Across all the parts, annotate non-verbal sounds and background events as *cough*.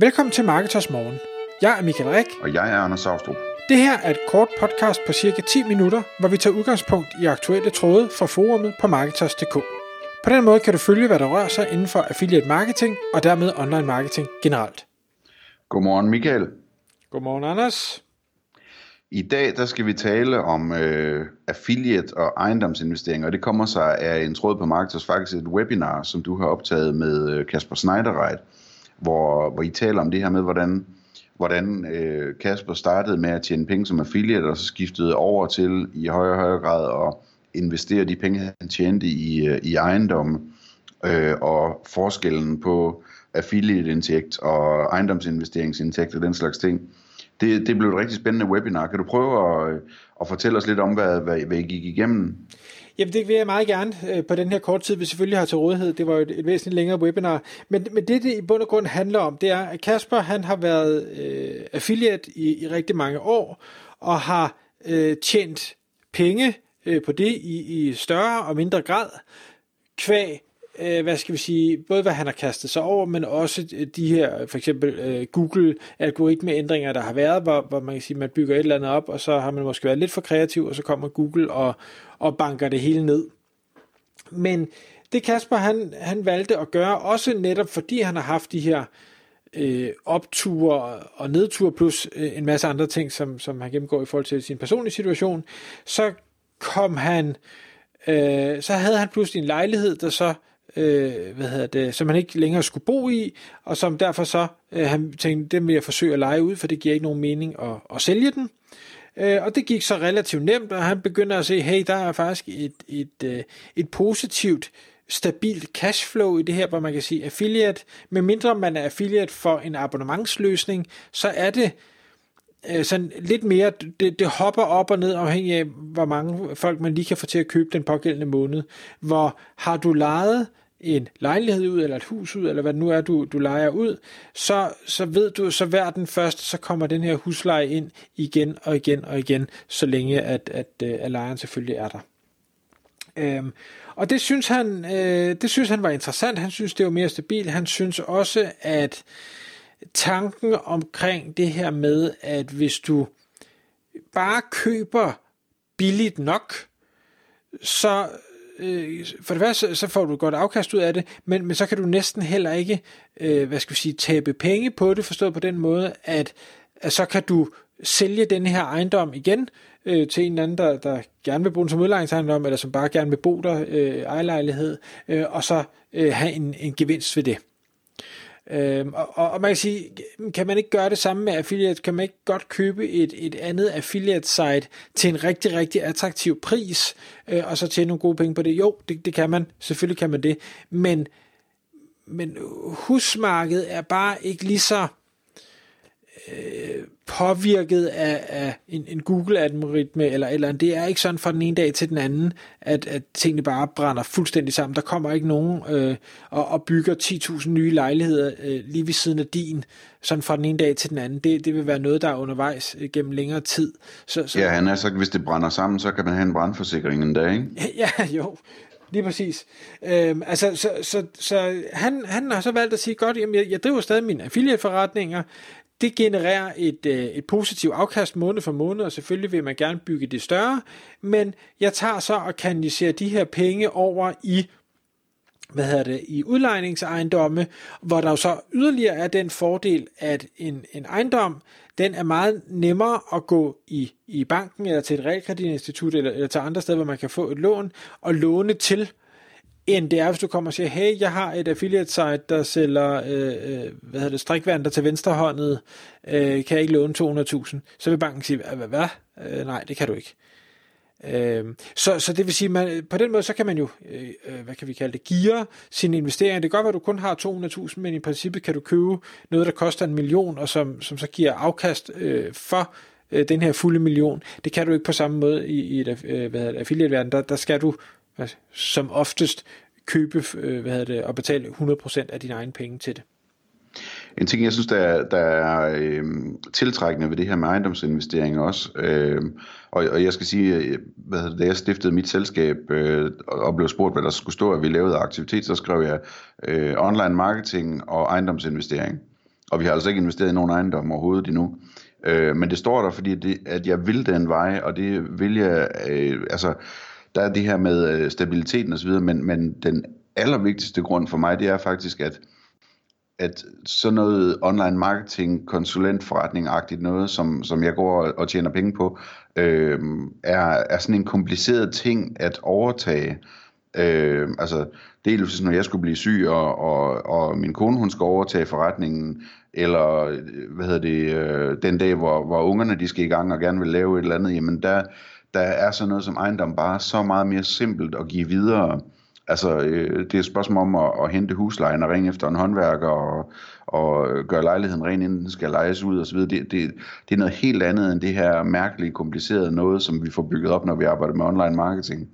Velkommen til Marketers Morgen. Jeg er Michael Rik. Og jeg er Anders Saustrup. Det her er et kort podcast på cirka 10 minutter, hvor vi tager udgangspunkt i aktuelle tråde fra forumet på Marketers.dk. På den måde kan du følge, hvad der rører sig inden for affiliate marketing og dermed online marketing generelt. Godmorgen Michael. Godmorgen Anders. I dag der skal vi tale om øh, affiliate og ejendomsinvesteringer, og det kommer sig af en tråd på Marketers faktisk et webinar, som du har optaget med øh, Kasper Schneiderreit, hvor, hvor I taler om det her med, hvordan, hvordan øh, Kasper startede med at tjene penge som affiliate, og så skiftede over til i højere og højere grad at investere de penge, han tjente i, øh, i ejendomme, øh, og forskellen på affiliate-indtægt og ejendomsinvesteringsindtægt og den slags ting. Det, det blev et rigtig spændende webinar. Kan du prøve at, øh, at fortælle os lidt om, hvad, hvad, hvad I gik igennem? Jamen det vil jeg meget gerne øh, på den her kort tid, vi selvfølgelig har til rådighed. Det var jo et, et væsentligt længere webinar. Men, men det, det i bund og grund handler om, det er, at Kasper han har været øh, affiliate i, i rigtig mange år, og har øh, tjent penge øh, på det i, i større og mindre grad, kvæg øh, hvad skal vi sige, både hvad han har kastet sig over, men også de her, for eksempel øh, Google-algoritmeændringer, der har været, hvor, hvor man kan sige, man bygger et eller andet op, og så har man måske været lidt for kreativ, og så kommer Google og, og banker det hele ned. Men det Kasper, han, han valgte at gøre, også netop fordi han har haft de her øh, opture og nedture, plus øh, en masse andre ting, som, som han gennemgår i forhold til sin personlige situation, så kom han, øh, så havde han pludselig en lejlighed, der så øh, hvad hedder det, som han ikke længere skulle bo i, og som derfor så, øh, han tænkte, det vil jeg forsøge at lege ud, for det giver ikke nogen mening at, at sælge den. Øh, og det gik så relativt nemt, og han begynder at se, hey, der er faktisk et, et, øh, et positivt, stabilt cashflow i det her, hvor man kan sige affiliate. Med mindre man er affiliate for en abonnementsløsning, så er det øh, sådan lidt mere, det, det hopper op og ned afhængig af, hvor mange folk man lige kan få til at købe den pågældende måned. Hvor har du lejet en lejlighed ud, eller et hus ud, eller hvad det nu er, du, du lejer ud, så, så ved du, så hver den første, så kommer den her husleje ind igen og igen og igen, så længe at, at, at, at lejeren selvfølgelig er der. Øhm, og det synes, han, øh, det synes han var interessant, han synes det var mere stabilt, han synes også, at tanken omkring det her med, at hvis du bare køber billigt nok, så øh, for det første, så får du et godt afkast ud af det, men, men så kan du næsten heller ikke, øh, hvad skal vi sige, tabe penge på det, forstået på den måde, at, at så kan du sælge den her ejendom igen øh, til en eller anden, der, der gerne vil bruge den som udlejningsejendom, eller som bare gerne vil bo der, øh, ejerlejlighed, øh, og så øh, have en, en gevinst ved det. Øhm, og, og man kan sige, kan man ikke gøre det samme med affiliate? Kan man ikke godt købe et, et andet affiliate site til en rigtig, rigtig attraktiv pris, øh, og så tjene nogle gode penge på det? Jo, det, det kan man. Selvfølgelig kan man det. Men, men husmarkedet er bare ikke lige så øh, påvirket af, af en, en Google-algoritme eller eller andet. Det er ikke sådan fra den ene dag til den anden, at, at tingene bare brænder fuldstændig sammen. Der kommer ikke nogen øh, og, og bygger 10.000 nye lejligheder øh, lige ved siden af din, sådan fra den ene dag til den anden. Det, det vil være noget, der er undervejs øh, gennem længere tid. Så, så, ja, han er sagt, hvis det brænder sammen, så kan man have en brandforsikring en dag, ikke? *laughs* Ja, jo. Lige præcis. Øhm, altså, så, så, så han, han har så valgt at sige, godt, jamen, jeg, jeg driver stadig mine affiliate-forretninger, det genererer et, øh, et positivt afkast måned for måned, og selvfølgelig vil man gerne bygge det større, men jeg tager så og kanaliserer de her penge over i hvad hedder det, i udlejningsejendomme, hvor der jo så yderligere er den fordel, at en, en ejendom, den er meget nemmere at gå i, i banken eller til et realkreditinstitut eller, eller til andre steder, hvor man kan få et lån og låne til, end det er, hvis du kommer og siger, hey, jeg har et affiliate site, der sælger øh, øh hvad hedder det, strikvanter til venstrehåndet, øh, kan jeg ikke låne 200.000? Så vil banken sige, hvad? hvad? Øh, nej, det kan du ikke. Øh, så, så det vil sige, man, på den måde, så kan man jo, øh, øh hvad kan vi kalde det, gear sine investeringer. Det kan godt være, at du kun har 200.000, men i princippet kan du købe noget, der koster en million, og som, som så giver afkast øh, for øh, den her fulde million. Det kan du ikke på samme måde i, i et øh, hvad det, affiliate-verden. Der, der skal du som oftest købe øh, hvad hedder det, og betale 100% af dine egne penge til det. En ting, jeg synes, der er, der er øh, tiltrækkende ved det her med ejendomsinvesteringer også, øh, og, og jeg skal sige, øh, hvad hedder det, da jeg stiftede mit selskab øh, og blev spurgt, hvad der skulle stå, at vi lavede aktivitet, så skrev jeg øh, online marketing og ejendomsinvestering. Og vi har altså ikke investeret i nogen ejendom overhovedet endnu. Øh, men det står der, fordi det, at jeg vil den vej, og det vil jeg, øh, altså, der er det her med øh, stabiliteten osv., men, men den allervigtigste grund for mig, det er faktisk, at at sådan noget online marketing, konsulentforretning-agtigt noget, som, som jeg går og, og tjener penge på, øh, er, er sådan en kompliceret ting at overtage. Øh, altså, dels når jeg skulle blive syg, og, og, og min kone hun skal overtage forretningen, eller øh, hvad hedder det, øh, den dag, hvor, hvor ungerne de skal i gang og gerne vil lave et eller andet, jamen der, der er sådan noget som ejendom bare så meget mere simpelt at give videre. Altså, øh, det er et spørgsmål om at, at hente huslejen og ringe efter en håndværker og, og gøre lejligheden ren, inden den skal lejes ud osv. Det, det, det er noget helt andet end det her mærkelige, komplicerede noget, som vi får bygget op, når vi arbejder med online marketing.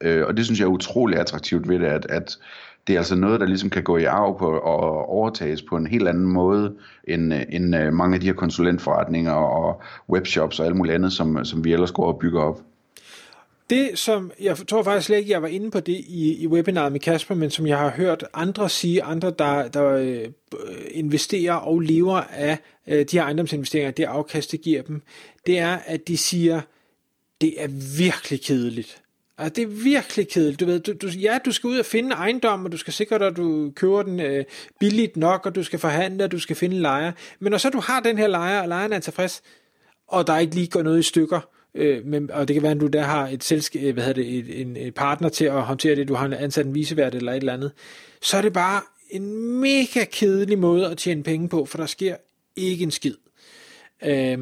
Øh, og det synes jeg er utrolig attraktivt ved det, at, at det er altså noget, der ligesom kan gå i arv på og overtages på en helt anden måde, end, øh, end øh, mange af de her konsulentforretninger og webshops og alt muligt andet, som, som vi ellers går og bygger op. Det, som jeg tror faktisk slet ikke, jeg var inde på det i, i webinaret med Kasper, men som jeg har hørt andre sige, andre der, der øh, investerer og lever af øh, de her ejendomsinvesteringer, det afkast, det giver dem, det er, at de siger, det er virkelig kedeligt. Og det er virkelig kedeligt. Du ved, du, du, ja, du skal ud og finde ejendom, og du skal sikre dig, at du køber den øh, billigt nok, og du skal forhandle, og du skal finde lejer. Men når så du har den her lejer, og lejeren er tilfreds, og der ikke lige går noget i stykker, øh, men, og det kan være, at du der har et, selskab, øh, hvad hedder det, et, en, et partner til at håndtere det, du har ansat en visevært eller et eller andet, så er det bare en mega kedelig måde at tjene penge på, for der sker ikke en skid. Øh,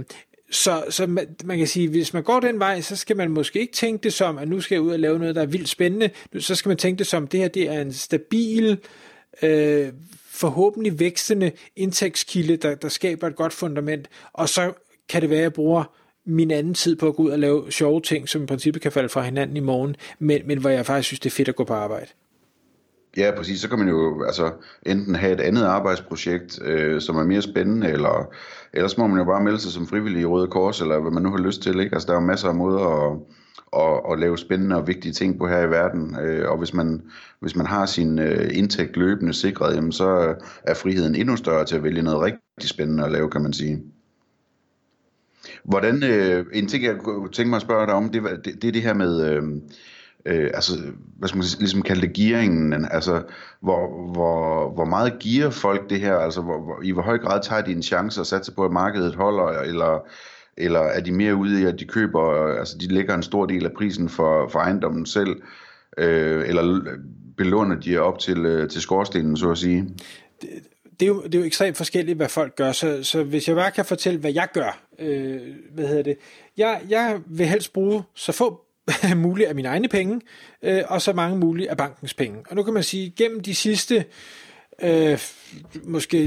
så, så man, man kan sige, hvis man går den vej, så skal man måske ikke tænke det som, at nu skal jeg ud og lave noget, der er vildt spændende. Så skal man tænke det som, det her det er en stabil, øh, forhåbentlig vækstende indtægtskilde, der, der skaber et godt fundament. Og så kan det være, at jeg bruger min anden tid på at gå ud og lave sjove ting, som i princippet kan falde fra hinanden i morgen, men, men hvor jeg faktisk synes, det er fedt at gå på arbejde. Ja, præcis. Så kan man jo altså, enten have et andet arbejdsprojekt, øh, som er mere spændende, eller ellers må man jo bare melde sig som frivillig i Røde Kors, eller hvad man nu har lyst til. Ikke? Altså, der er jo masser af måder at, at, at lave spændende og vigtige ting på her i verden. Øh, og hvis man, hvis man har sin øh, indtægt løbende sikret, jamen, så er friheden endnu større til at vælge noget rigtig spændende at lave, kan man sige. Hvordan, øh, en ting jeg kunne tænke mig at spørge dig om, det, det, det er det her med, øh, øh, altså, hvad skal man ligesom kalde det, gearingen, altså, hvor, hvor, hvor meget giver folk det her, altså, hvor, hvor, i hvor høj grad tager de en chance og satser på, at markedet holder, eller, eller er de mere ude i, at de køber, altså, de lægger en stor del af prisen for, for ejendommen selv, øh, eller belåner de op til, øh, til skorstenen, så at sige? Det, det, er jo, det er jo ekstremt forskelligt, hvad folk gør, så, så hvis jeg bare kan fortælle, hvad jeg gør, øh, hvad hedder det, jeg, jeg vil helst bruge så få *laughs* muligt af mine egne penge, øh, og så mange muligt af bankens penge. Og nu kan man sige, gennem de sidste øh, måske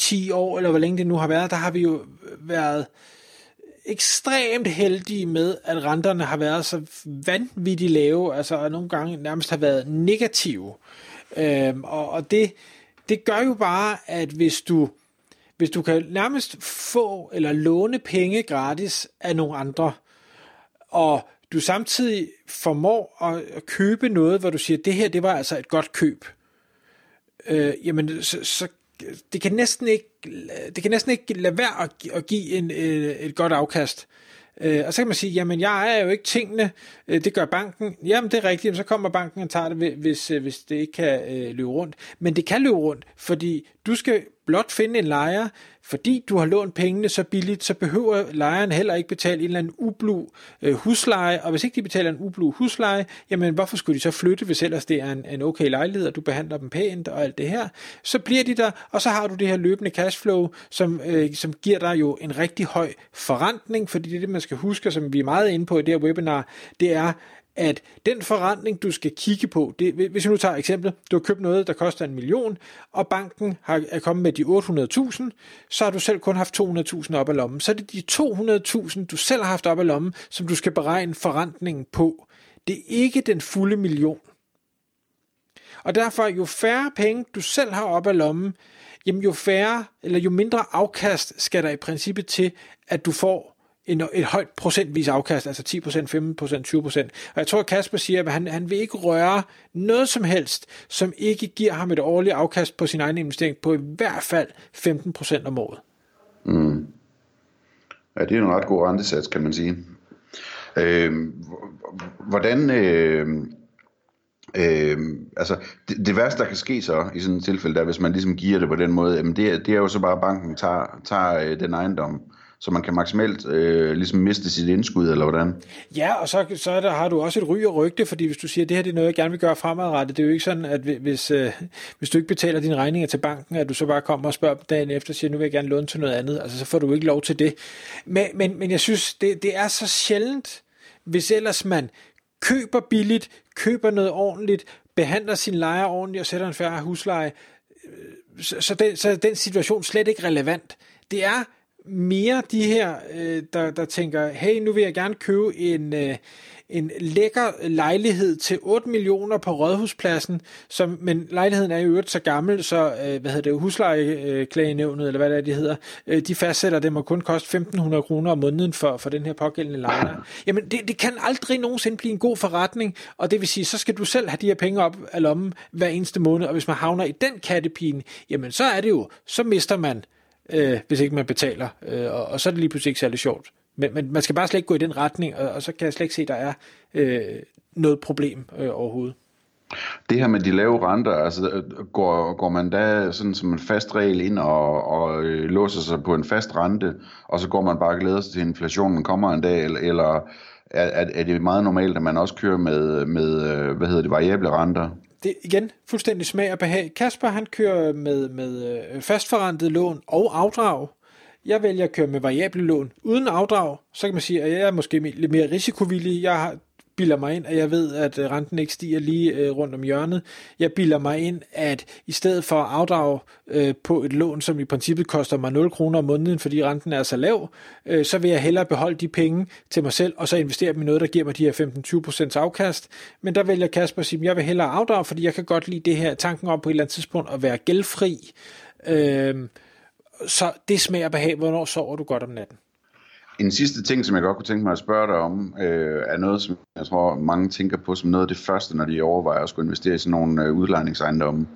9-10 år, eller hvor længe det nu har været, der har vi jo været ekstremt heldige med, at renterne har været så vanvittigt lave, altså og nogle gange nærmest har været negative. Øh, og, og det, det gør jo bare, at hvis du hvis du kan nærmest få eller låne penge gratis af nogle andre, og du samtidig formår at købe noget, hvor du siger, det her, det var altså et godt køb, øh, jamen, så, så det kan næsten ikke, det kan næsten ikke lade være at, at give en, et, et godt afkast. Øh, og så kan man sige, jamen jeg er jo ikke tingene, øh, det gør banken. Jamen det er rigtigt, så kommer banken og tager det, hvis, øh, hvis det ikke kan øh, løbe rundt. Men det kan løbe rundt, fordi du skal blot finde en lejer, fordi du har lånt pengene så billigt, så behøver lejeren heller ikke betale en eller anden ublu øh, husleje, og hvis ikke de betaler en ublu husleje, jamen hvorfor skulle de så flytte, hvis ellers det er en, en okay lejlighed, og du behandler dem pænt og alt det her, så bliver de der, og så har du det her løbende cashflow, som, øh, som giver dig jo en rigtig høj forrentning, fordi det er det, man skal huske, som vi er meget inde på i det her webinar, det er, at den forretning, du skal kigge på, det, hvis vi nu tager et eksempel, du har købt noget, der koster en million, og banken har, er kommet med de 800.000, så har du selv kun haft 200.000 op af lommen. Så er det de 200.000, du selv har haft op af lommen, som du skal beregne forrentningen på. Det er ikke den fulde million. Og derfor, jo færre penge du selv har op af lommen, jamen jo færre, eller jo mindre afkast skal der i princippet til, at du får en, et højt procentvis afkast, altså 10%, 15%, 20%. Og jeg tror, at Kasper siger, at han, han vil ikke røre noget som helst, som ikke giver ham et årligt afkast på sin egen investering på i hvert fald 15% om året. Mm. Ja, det er en ret god rentesats, kan man sige. Øh, hvordan... Øh, øh, altså, det, det værste, der kan ske så i sådan et tilfælde, der hvis man ligesom giver det på den måde, jamen det, det er jo så bare, at banken tager, tager øh, den ejendom, så man kan maksimalt øh, ligesom miste sit indskud, eller hvordan? Ja, og så, så der, har du også et ry og rygte, fordi hvis du siger, at det her det er noget, jeg gerne vil gøre fremadrettet, det er jo ikke sådan, at hvis, øh, hvis du ikke betaler dine regninger til banken, at du så bare kommer og spørger dagen efter og siger, nu vil jeg gerne låne til noget andet, altså så får du ikke lov til det. Men, men, men jeg synes, det, det er så sjældent, hvis ellers man køber billigt, køber noget ordentligt, behandler sin lejer ordentligt og sætter en færre husleje, øh, så, så, den, så er den situation slet ikke relevant. Det er mere de her, øh, der, der tænker, hey, nu vil jeg gerne købe en, øh, en lækker lejlighed til 8 millioner på Rådhuspladsen, som, men lejligheden er jo øvrigt så gammel, så øh, hvad hedder det, huslejeklagenævnet, eller hvad det er, de hedder, øh, de fastsætter, at det må kun koste 1.500 kroner om måneden for, for den her pågældende lejer. Jamen, det, det kan aldrig nogensinde blive en god forretning, og det vil sige, så skal du selv have de her penge op af lommen hver eneste måned, og hvis man havner i den kattepine, jamen så er det jo, så mister man øh, hvis ikke man betaler. Øh, og, og så er det lige pludselig ikke særlig sjovt. Men, men man skal bare slet ikke gå i den retning, og, og så kan jeg slet ikke se, at der er øh, noget problem øh, overhovedet. Det her med de lave renter, altså går, går man da sådan som en fast regel ind og, og øh, låser sig på en fast rente, og så går man bare og glæder sig til inflationen kommer en dag, eller, eller er, er det meget normalt, at man også kører med, med øh, hvad hedder det, variable renter? Det igen fuldstændig smag og behag. Kasper han kører med, med øh, fastforrentet lån og afdrag. Jeg vælger at køre med variable lån uden afdrag. Så kan man sige, at jeg er måske lidt mere risikovillig. Jeg har bilder mig ind, at jeg ved, at øh, renten ikke stiger lige øh, rundt om hjørnet. Jeg bilder mig ind, at i stedet for at afdrage øh, på et lån, som i princippet koster mig 0 kroner om måneden, fordi renten er så lav, øh, så vil jeg hellere beholde de penge til mig selv, og så investere dem i noget, der giver mig de her 15-20% afkast. Men der vælger Kasper at sige, at jeg vil hellere afdrage, fordi jeg kan godt lide det her tanken om på et eller andet tidspunkt at være gældfri. Øh, så det smager behag, hvornår sover du godt om natten. En sidste ting, som jeg godt kunne tænke mig at spørge dig om, øh, er noget, som jeg tror, mange tænker på som noget af det første, når de overvejer at skulle investere i sådan nogle øh, udlejningsejendomme.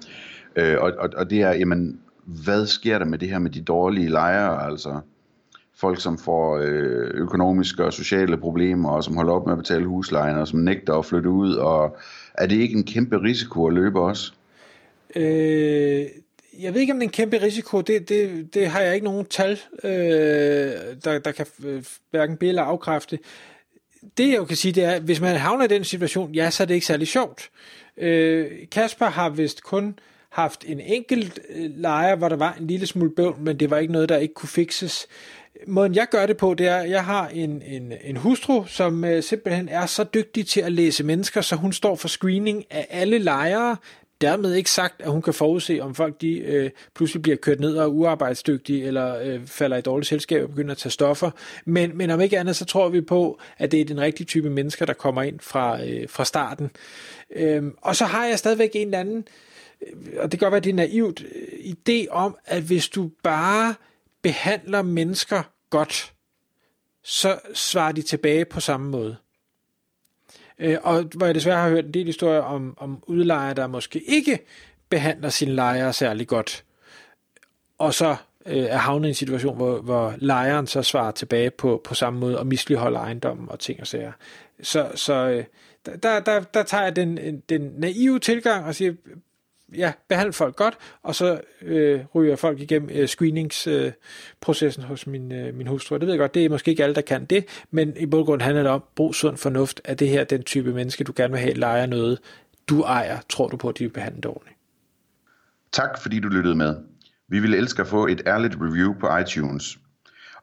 Øh, og, og, og det er, jamen, hvad sker der med det her med de dårlige lejere, altså folk, som får øh, økonomiske og sociale problemer, og som holder op med at betale huslejen, og som nægter at flytte ud, og er det ikke en kæmpe risiko at løbe også? Øh, jeg ved ikke, om det er en kæmpe risiko. Det, det, det har jeg ikke nogen tal, øh, der, der kan øh, hverken bede eller afkræfte. Det jeg jo kan sige, det er, at hvis man havner i den situation, ja, så er det ikke særlig sjovt. Øh, Kasper har vist kun haft en enkelt øh, lejer, hvor der var en lille smule bøvl, men det var ikke noget, der ikke kunne fikses. Måden jeg gør det på, det er, at jeg har en, en, en hustru, som øh, simpelthen er så dygtig til at læse mennesker, så hun står for screening af alle lejere, dermed ikke sagt, at hun kan forudse, om folk de øh, pludselig bliver kørt ned og er uarbejdsdygtige, eller øh, falder i dårligt selskab og begynder at tage stoffer. Men, men om ikke andet, så tror vi på, at det er den rigtige type mennesker, der kommer ind fra, øh, fra starten. Øh, og så har jeg stadigvæk en eller anden, øh, og det kan godt være, det er naivt, øh, idé om, at hvis du bare behandler mennesker godt, så svarer de tilbage på samme måde. Øh, og hvor jeg desværre har hørt en del historier om, om udlejere, der måske ikke behandler sine lejere særlig godt, og så øh, er havnet i en situation, hvor, hvor lejeren så svarer tilbage på, på samme måde og misligeholder ejendommen og ting og sager. Så, så øh, der, der, der tager jeg den, den naive tilgang og siger, ja, behandle folk godt, og så øh, ryger folk igennem øh, screeningsprocessen øh, hos min, øh, min hustru. Det ved jeg godt, det er måske ikke alle, der kan det, men i bund grund handler det om, brug sund fornuft, at det her den type menneske, du gerne vil have, leger noget, du ejer, tror du på, at de vil behandle det ordentligt. Tak fordi du lyttede med. Vi ville elske at få et ærligt review på iTunes.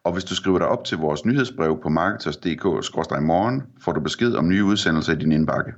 Og hvis du skriver dig op til vores nyhedsbrev på marketers.dk-morgen, får du besked om nye udsendelser i din indbakke.